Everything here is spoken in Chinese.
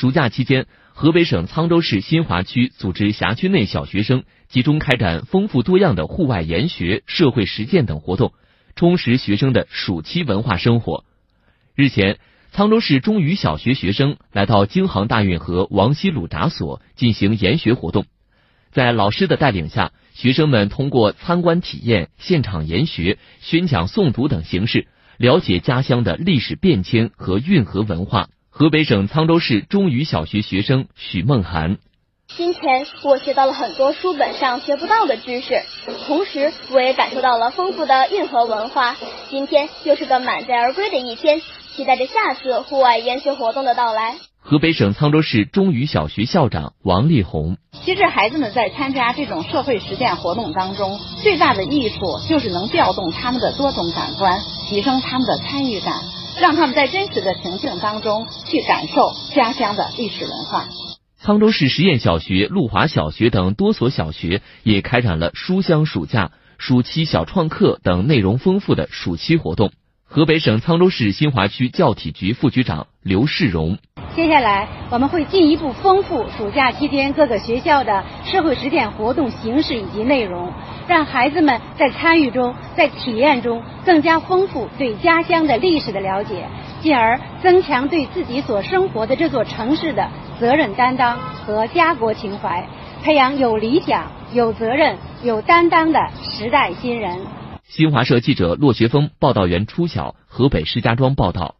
暑假期间，河北省沧州市新华区组织辖区内小学生集中开展丰富多样的户外研学、社会实践等活动，充实学生的暑期文化生活。日前，沧州市中语小学学生来到京杭大运河王溪鲁闸所进行研学活动，在老师的带领下，学生们通过参观体验、现场研学、宣讲诵读等形式，了解家乡的历史变迁和运河文化。河北省沧州市中语小学学生许梦涵。今天我学到了很多书本上学不到的知识，同时我也感受到了丰富的运河文化。今天又是个满载而归的一天，期待着下次户外研学活动的到来。河北省沧州市中语小学校长王丽红：其实孩子们在参加这种社会实践活动当中，最大的益处就是能调动他们的多种感官，提升他们的参与感，让他们在真实的情境当中去感受家乡的历史文化。沧州市实验小学、陆华小学等多所小学也开展了书香暑假、暑期小创客等内容丰富的暑期活动。河北省沧州市新华区教体局副局长刘世荣：接下来我们会进一步丰富暑假期间各个学校的社会实践活动形式以及内容，让孩子们在参与中、在体验中更加丰富对家乡的历史的了解，进而增强对自己所生活的这座城市的。责任担当和家国情怀，培养有理想、有责任、有担当的时代新人。新华社记者骆学峰、报道员初晓，河北石家庄报道。